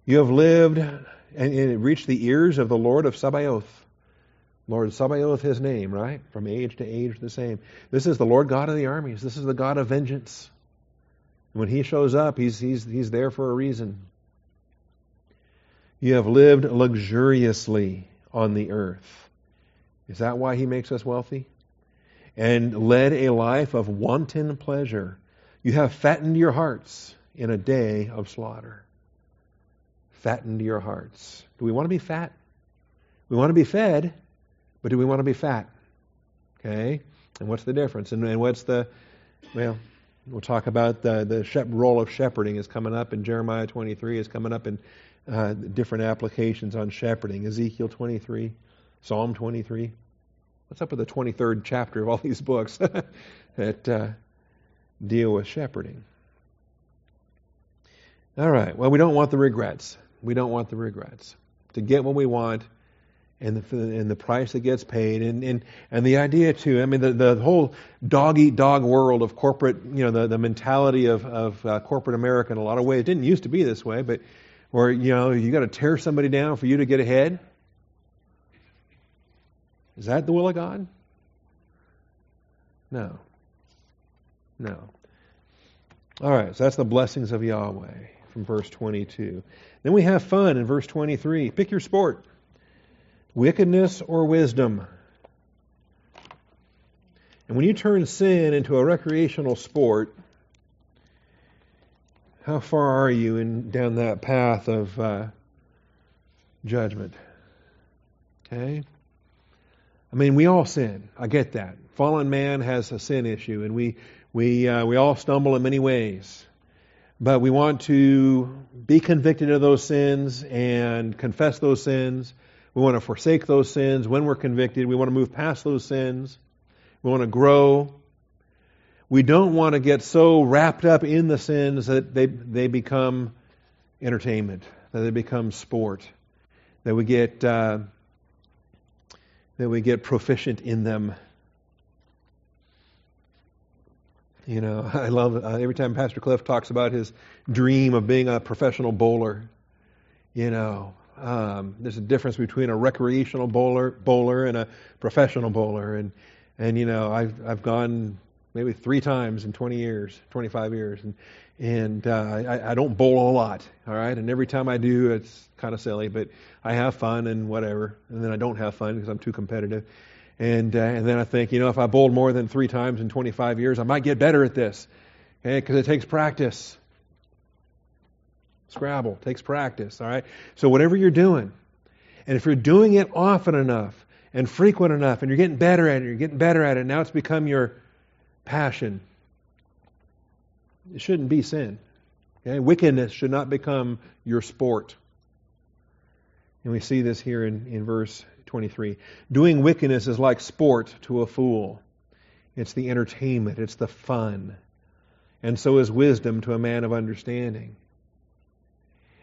You have lived and, and reached the ears of the Lord of Sabaoth. Lord Sabaoth, his name, right? From age to age, the same. This is the Lord God of the armies. This is the God of vengeance. When he shows up, he's, he's, he's there for a reason. You have lived luxuriously on the earth. Is that why he makes us wealthy? And led a life of wanton pleasure. You have fattened your hearts in a day of slaughter. Fattened your hearts. Do we want to be fat? We want to be fed, but do we want to be fat? Okay? And what's the difference? And, and what's the, well, we'll talk about the, the shep- role of shepherding is coming up in Jeremiah 23, is coming up in uh, different applications on shepherding. Ezekiel 23, Psalm 23. What's up with the 23rd chapter of all <laughs> these books <laughs> that uh, deal with shepherding? All right. Well, we don't want the regrets. We don't want the regrets. To get what we want, and the, and the price that gets paid and, and, and the idea too i mean the, the whole dog eat dog world of corporate you know the, the mentality of, of uh, corporate america in a lot of ways it didn't used to be this way but where you know you got to tear somebody down for you to get ahead? Is that the will of god? No. No. All right so that's the blessings of yahweh from verse 22 then we have fun in verse 23 pick your sport. Wickedness or wisdom. And when you turn sin into a recreational sport, how far are you in down that path of uh, judgment? Okay? I mean, we all sin. I get that. Fallen man has a sin issue, and we we uh, we all stumble in many ways. But we want to be convicted of those sins and confess those sins we want to forsake those sins when we're convicted. We want to move past those sins. We want to grow. We don't want to get so wrapped up in the sins that they, they become entertainment, that they become sport, that we get, uh, that we get proficient in them. You know, <laughs> I love uh, every time Pastor Cliff talks about his dream of being a professional bowler. You know, um, there's a difference between a recreational bowler, bowler and a professional bowler, and and you know I've I've gone maybe three times in 20 years, 25 years, and and uh, I, I don't bowl a lot, all right. And every time I do, it's kind of silly, but I have fun and whatever. And then I don't have fun because I'm too competitive. And uh, and then I think, you know, if I bowled more than three times in 25 years, I might get better at this? Because it takes practice. Scrabble takes practice, all right? So whatever you're doing, and if you're doing it often enough and frequent enough, and you're getting better at it, you're getting better at it, now it's become your passion. It shouldn't be sin. Okay? Wickedness should not become your sport. And we see this here in, in verse 23. Doing wickedness is like sport to a fool. It's the entertainment, it's the fun. And so is wisdom to a man of understanding.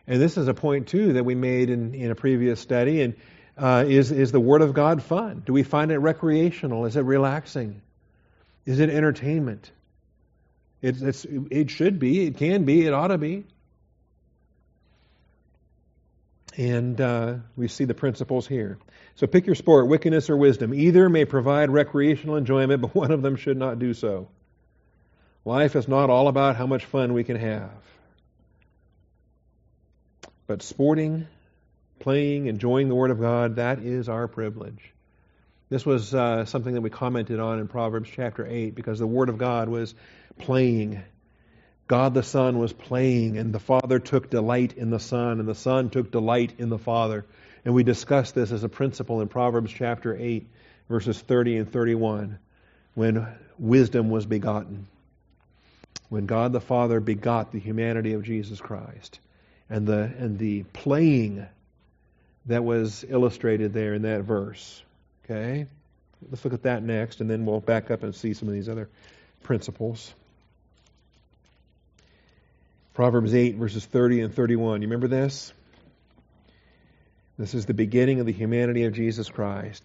And this is a point, too, that we made in, in a previous study. And uh, is, is the Word of God fun? Do we find it recreational? Is it relaxing? Is it entertainment? It, it's, it should be. It can be. It ought to be. And uh, we see the principles here. So pick your sport, wickedness or wisdom. Either may provide recreational enjoyment, <laughs> but one of them should not do so. Life is not all about how much fun we can have. But sporting, playing, enjoying the Word of God, that is our privilege. This was uh, something that we commented on in Proverbs chapter 8 because the Word of God was playing. God the Son was playing, and the Father took delight in the Son, and the Son took delight in the Father. And we discussed this as a principle in Proverbs chapter 8, verses 30 and 31, when wisdom was begotten. When God the Father begot the humanity of Jesus Christ. And the, and the playing that was illustrated there in that verse. Okay? Let's look at that next, and then we'll back up and see some of these other principles. Proverbs 8, verses 30 and 31. You remember this? This is the beginning of the humanity of Jesus Christ.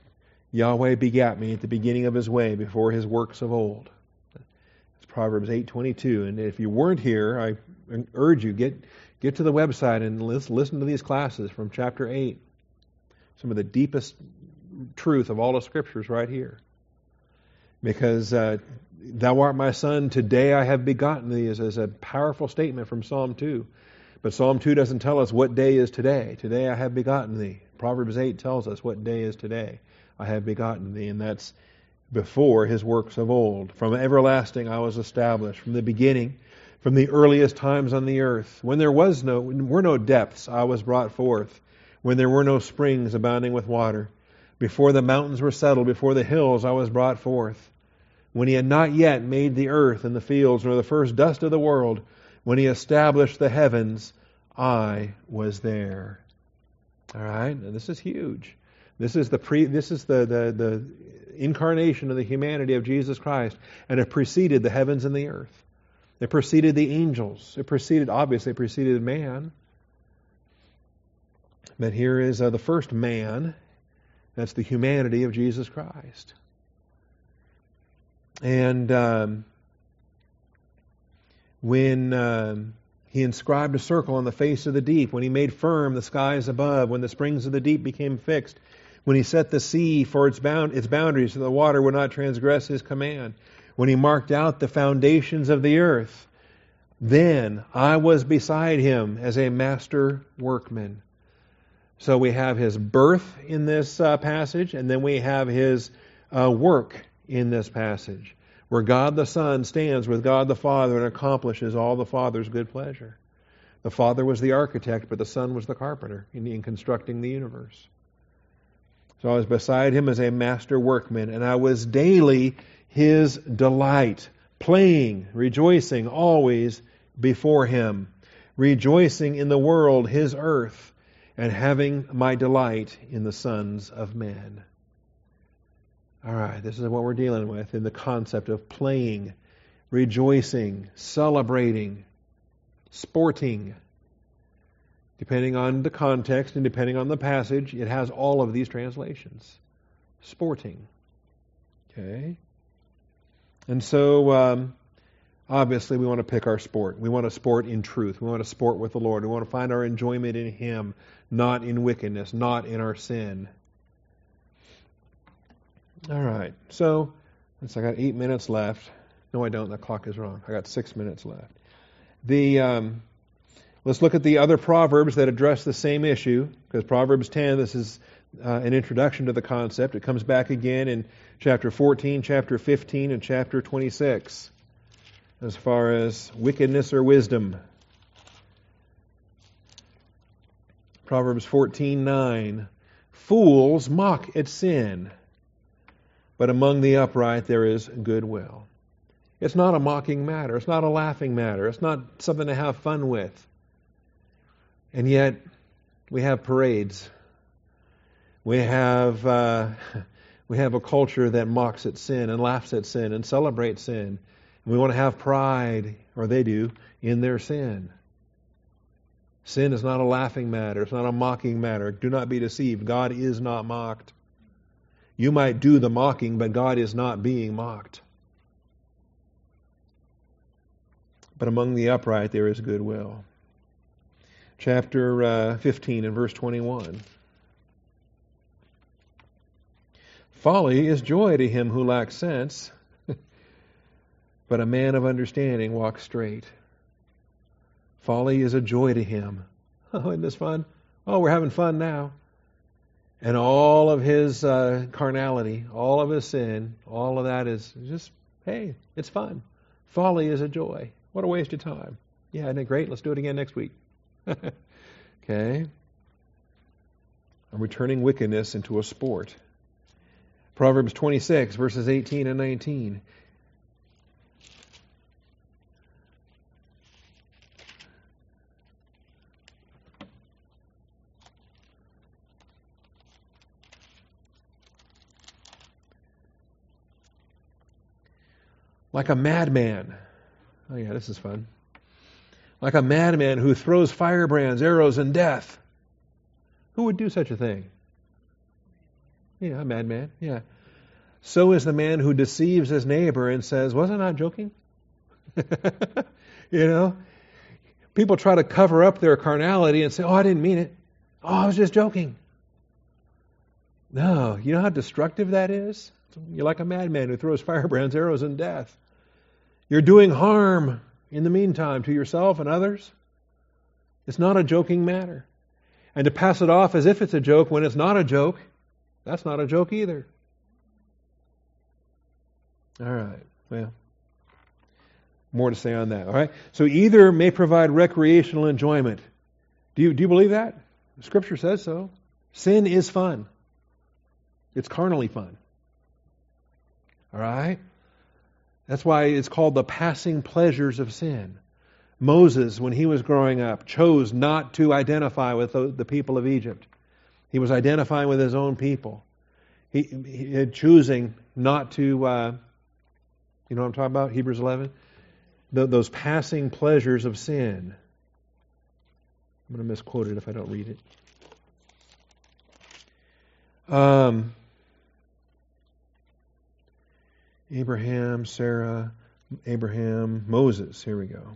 Yahweh begat me at the beginning of his way before his works of old. It's Proverbs 8:22 and if you weren't here, I urge you get get to the website and listen to these classes from chapter 8. Some of the deepest truth of all the scriptures right here. Because uh, thou art my son, today I have begotten thee is, is a powerful statement from Psalm 2. But Psalm 2 doesn't tell us what day is today. Today I have begotten thee. Proverbs 8 tells us what day is today. I have begotten thee. And that's before his works of old. From everlasting I was established. From the beginning, from the earliest times on the earth. When there was no, were no depths, I was brought forth. When there were no springs abounding with water. Before the mountains were settled, before the hills I was brought forth. When he had not yet made the earth and the fields, nor the first dust of the world, when he established the heavens, I was there. All right? And this is huge. This is the pre this is the, the, the incarnation of the humanity of Jesus Christ, and it preceded the heavens and the earth. It preceded the angels. It preceded, obviously, it preceded man. But here is uh, the first man that's the humanity of Jesus Christ. And um, when um, he inscribed a circle on the face of the deep, when he made firm the skies above, when the springs of the deep became fixed, when he set the sea for its, bound, its boundaries so the water would not transgress his command, when he marked out the foundations of the earth, then I was beside him as a master workman. So we have his birth in this uh, passage, and then we have his uh, work in this passage, where God the Son stands with God the Father and accomplishes all the Father's good pleasure. The Father was the architect, but the Son was the carpenter in, in constructing the universe. So I was beside him as a master workman, and I was daily his delight, playing, rejoicing always before him, rejoicing in the world, his earth and having my delight in the sons of men. All right, this is what we're dealing with in the concept of playing, rejoicing, celebrating, sporting. Depending on the context and depending on the passage, it has all of these translations. Sporting. Okay? And so, um, obviously, we want to pick our sport. We want to sport in truth. We want to sport with the Lord. We want to find our enjoyment in Him, not in wickedness, not in our sin. All right. So, since I got eight minutes left. No, I don't. The clock is wrong. I got six minutes left. The um, let's look at the other proverbs that address the same issue. Because Proverbs 10, this is uh, an introduction to the concept. It comes back again in chapter 14, chapter 15, and chapter 26, as far as wickedness or wisdom. Proverbs 14:9 Fools mock at sin, but among the upright there is goodwill. It's not a mocking matter. It's not a laughing matter. It's not something to have fun with. And yet, we have parades. We have uh, <laughs> we have a culture that mocks at sin and laughs at sin and celebrates sin. We want to have pride, or they do, in their sin. Sin is not a laughing matter. It's not a mocking matter. Do not be deceived. God is not mocked. You might do the mocking, but God is not being mocked. But among the upright there is goodwill. Chapter uh, 15 and verse 21. Folly is joy to him who lacks sense, but a man of understanding walks straight. Folly is a joy to him <laughs> Oh, isn't this fun? Oh, we're having fun now. And all of his uh, carnality, all of his sin, all of that is just, hey, it's fun. Folly is a joy. What a waste of time. Yeah, isn't it great? Let's do it again next week. <laughs> okay? I'm returning wickedness into a sport. Proverbs 26, verses 18 and 19. Like a madman. Oh, yeah, this is fun. Like a madman who throws firebrands, arrows, and death. Who would do such a thing? Yeah, a madman. Yeah. So is the man who deceives his neighbor and says, "Was I not joking? <laughs> you know? People try to cover up their carnality and say, Oh, I didn't mean it. Oh, I was just joking. No, you know how destructive that is? You're like a madman who throws <laughs> firebrands, arrows, and death. You're doing harm in the meantime to yourself and others. It's not a joking matter. And to pass it off as if it's a joke when it's not a joke, that's not a joke either. All right. Well, more to say on that. All right. So either may provide recreational enjoyment. Do you, do you believe that? Scripture says so. Sin is fun. It's carnally fun. All right? That's why it's called the passing pleasures of sin. Moses, when he was growing up, chose not to identify with the, people of Egypt. He was identifying with his own people. He, he choosing not to, uh, you know what I'm talking about? Hebrews 11? The, those passing pleasures of sin. I'm going to misquote it if I don't read it. Um, Abraham, Sarah, Abraham, Moses. Here we go.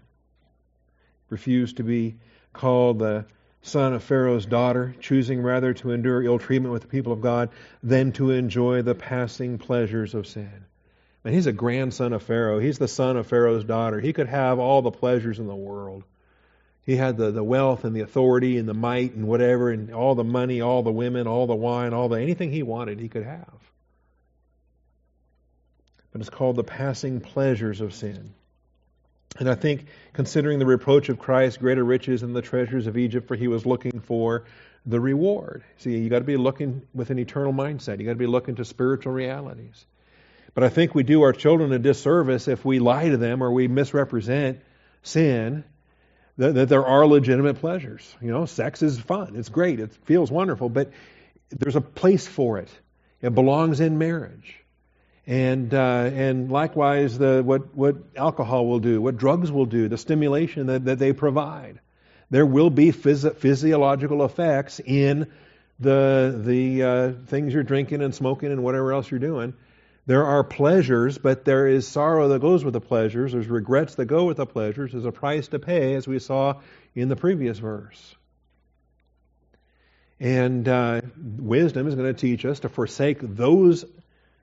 Refused to be called the son of Pharaoh's daughter, choosing rather to endure ill treatment with the people of God than to enjoy the passing pleasures of sin. And he's a grandson of Pharaoh. He's the son of Pharaoh's daughter. He could have all the pleasures in the world. He had the, the wealth and the authority and the might and whatever, and all the money, all the women, all the wine, all the anything he wanted, he could have but it's called the passing pleasures of sin. And I think, considering the reproach of Christ, greater riches than the treasures of Egypt, for he was looking for the reward. See, you got to be looking with an eternal mindset. You got to be looking to spiritual realities. But I think we do our children a disservice if we lie to them or we misrepresent sin. That, that there are legitimate pleasures. You know, sex is fun. It's great. It feels wonderful. But there's a place for it. It belongs in marriage and uh, and likewise the what what alcohol will do, what drugs will do, the stimulation that, that they provide. There will be phys- physiological effects in the the uh, things you're drinking and smoking and whatever else you're doing. There are pleasures, but there is sorrow that goes with the pleasures. There's regrets that go with the pleasures. There's a price to pay, as we saw in the previous verse. And uh, wisdom is going to teach us to forsake those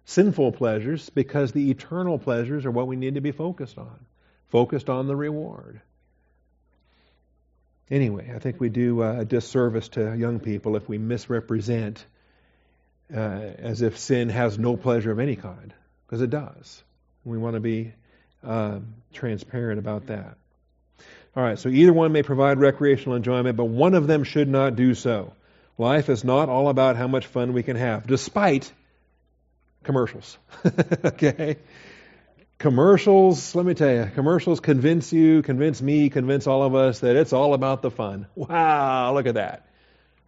sinful pleasures because the eternal pleasures are what we need to be focused on, focused on the reward. Anyway, I think we do uh, a disservice to young people if we misrepresent uh, as if sin has no pleasure of any kind, because it does. We want to be uh, transparent about that. All right, so either one may provide recreational enjoyment, but one of them should not do so. Life is not all about how much fun we can have, despite commercials. <laughs> okay? Commercials, let me tell you, commercials convince you, convince me, convince all of us that it's all about the fun. Wow, look at that.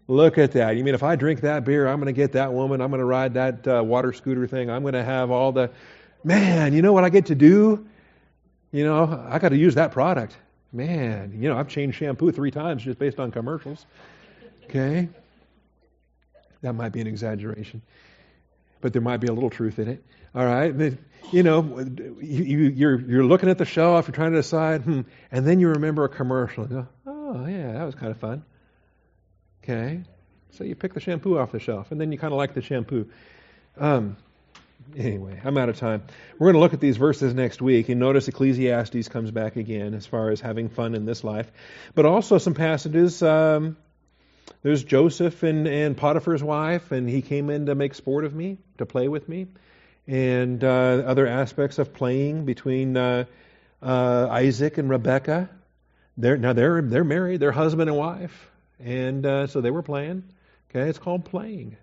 Look at that. You mean if I drink that beer, I'm going to get that woman, I'm going to ride that uh, water scooter thing, I'm going to have all the. Man, you know what I get to do? You know, I got to use that product. Man, you know, I've changed shampoo three times just based on commercials. Okay? That might be an exaggeration but there might be a little truth in it. All right, you know, you, are you're, you're looking at the shelf, you're trying to decide, hmm, and then you remember a commercial. And go, oh yeah, that was kind of fun. Okay, so you pick the shampoo off the shelf, and then you kind of like the shampoo. Um, Anyway, I'm out of time. We're going to look at these verses next week, and notice Ecclesiastes comes back again as far as having fun in this life, but also some passages. Um, there's Joseph and, and Potiphar's wife, and he came in to make sport of me, to play with me, and uh, other aspects of playing between uh, uh, Isaac and Rebecca. They're, now they're they're married, they're husband and wife, and uh, so they were playing. Okay, it's called playing,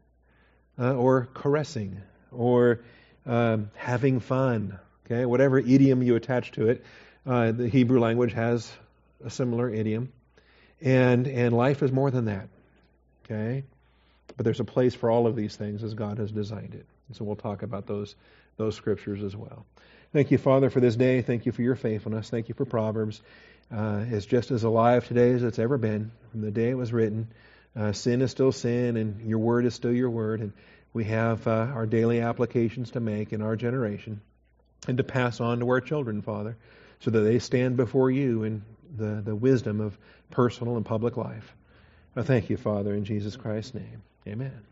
uh, or caressing, or um, having fun. Okay, whatever idiom you attach to it, uh, the Hebrew language has a similar idiom, and and life is more than that. Okay, but there's a place for all of these things as God has designed it. And so we'll talk about those those scriptures as well. Thank you, Father, for this day. Thank you for your faithfulness. Thank you for Proverbs. Uh, it's just as alive today as it's ever been from the day it was written. Uh, sin is still sin, and your word is still your word. And we have uh, our daily applications to make in our generation and to pass on to our children, Father, so that they stand before you in the, the wisdom of personal and public life. I thank you, Father, in Jesus Christ's name. Amen.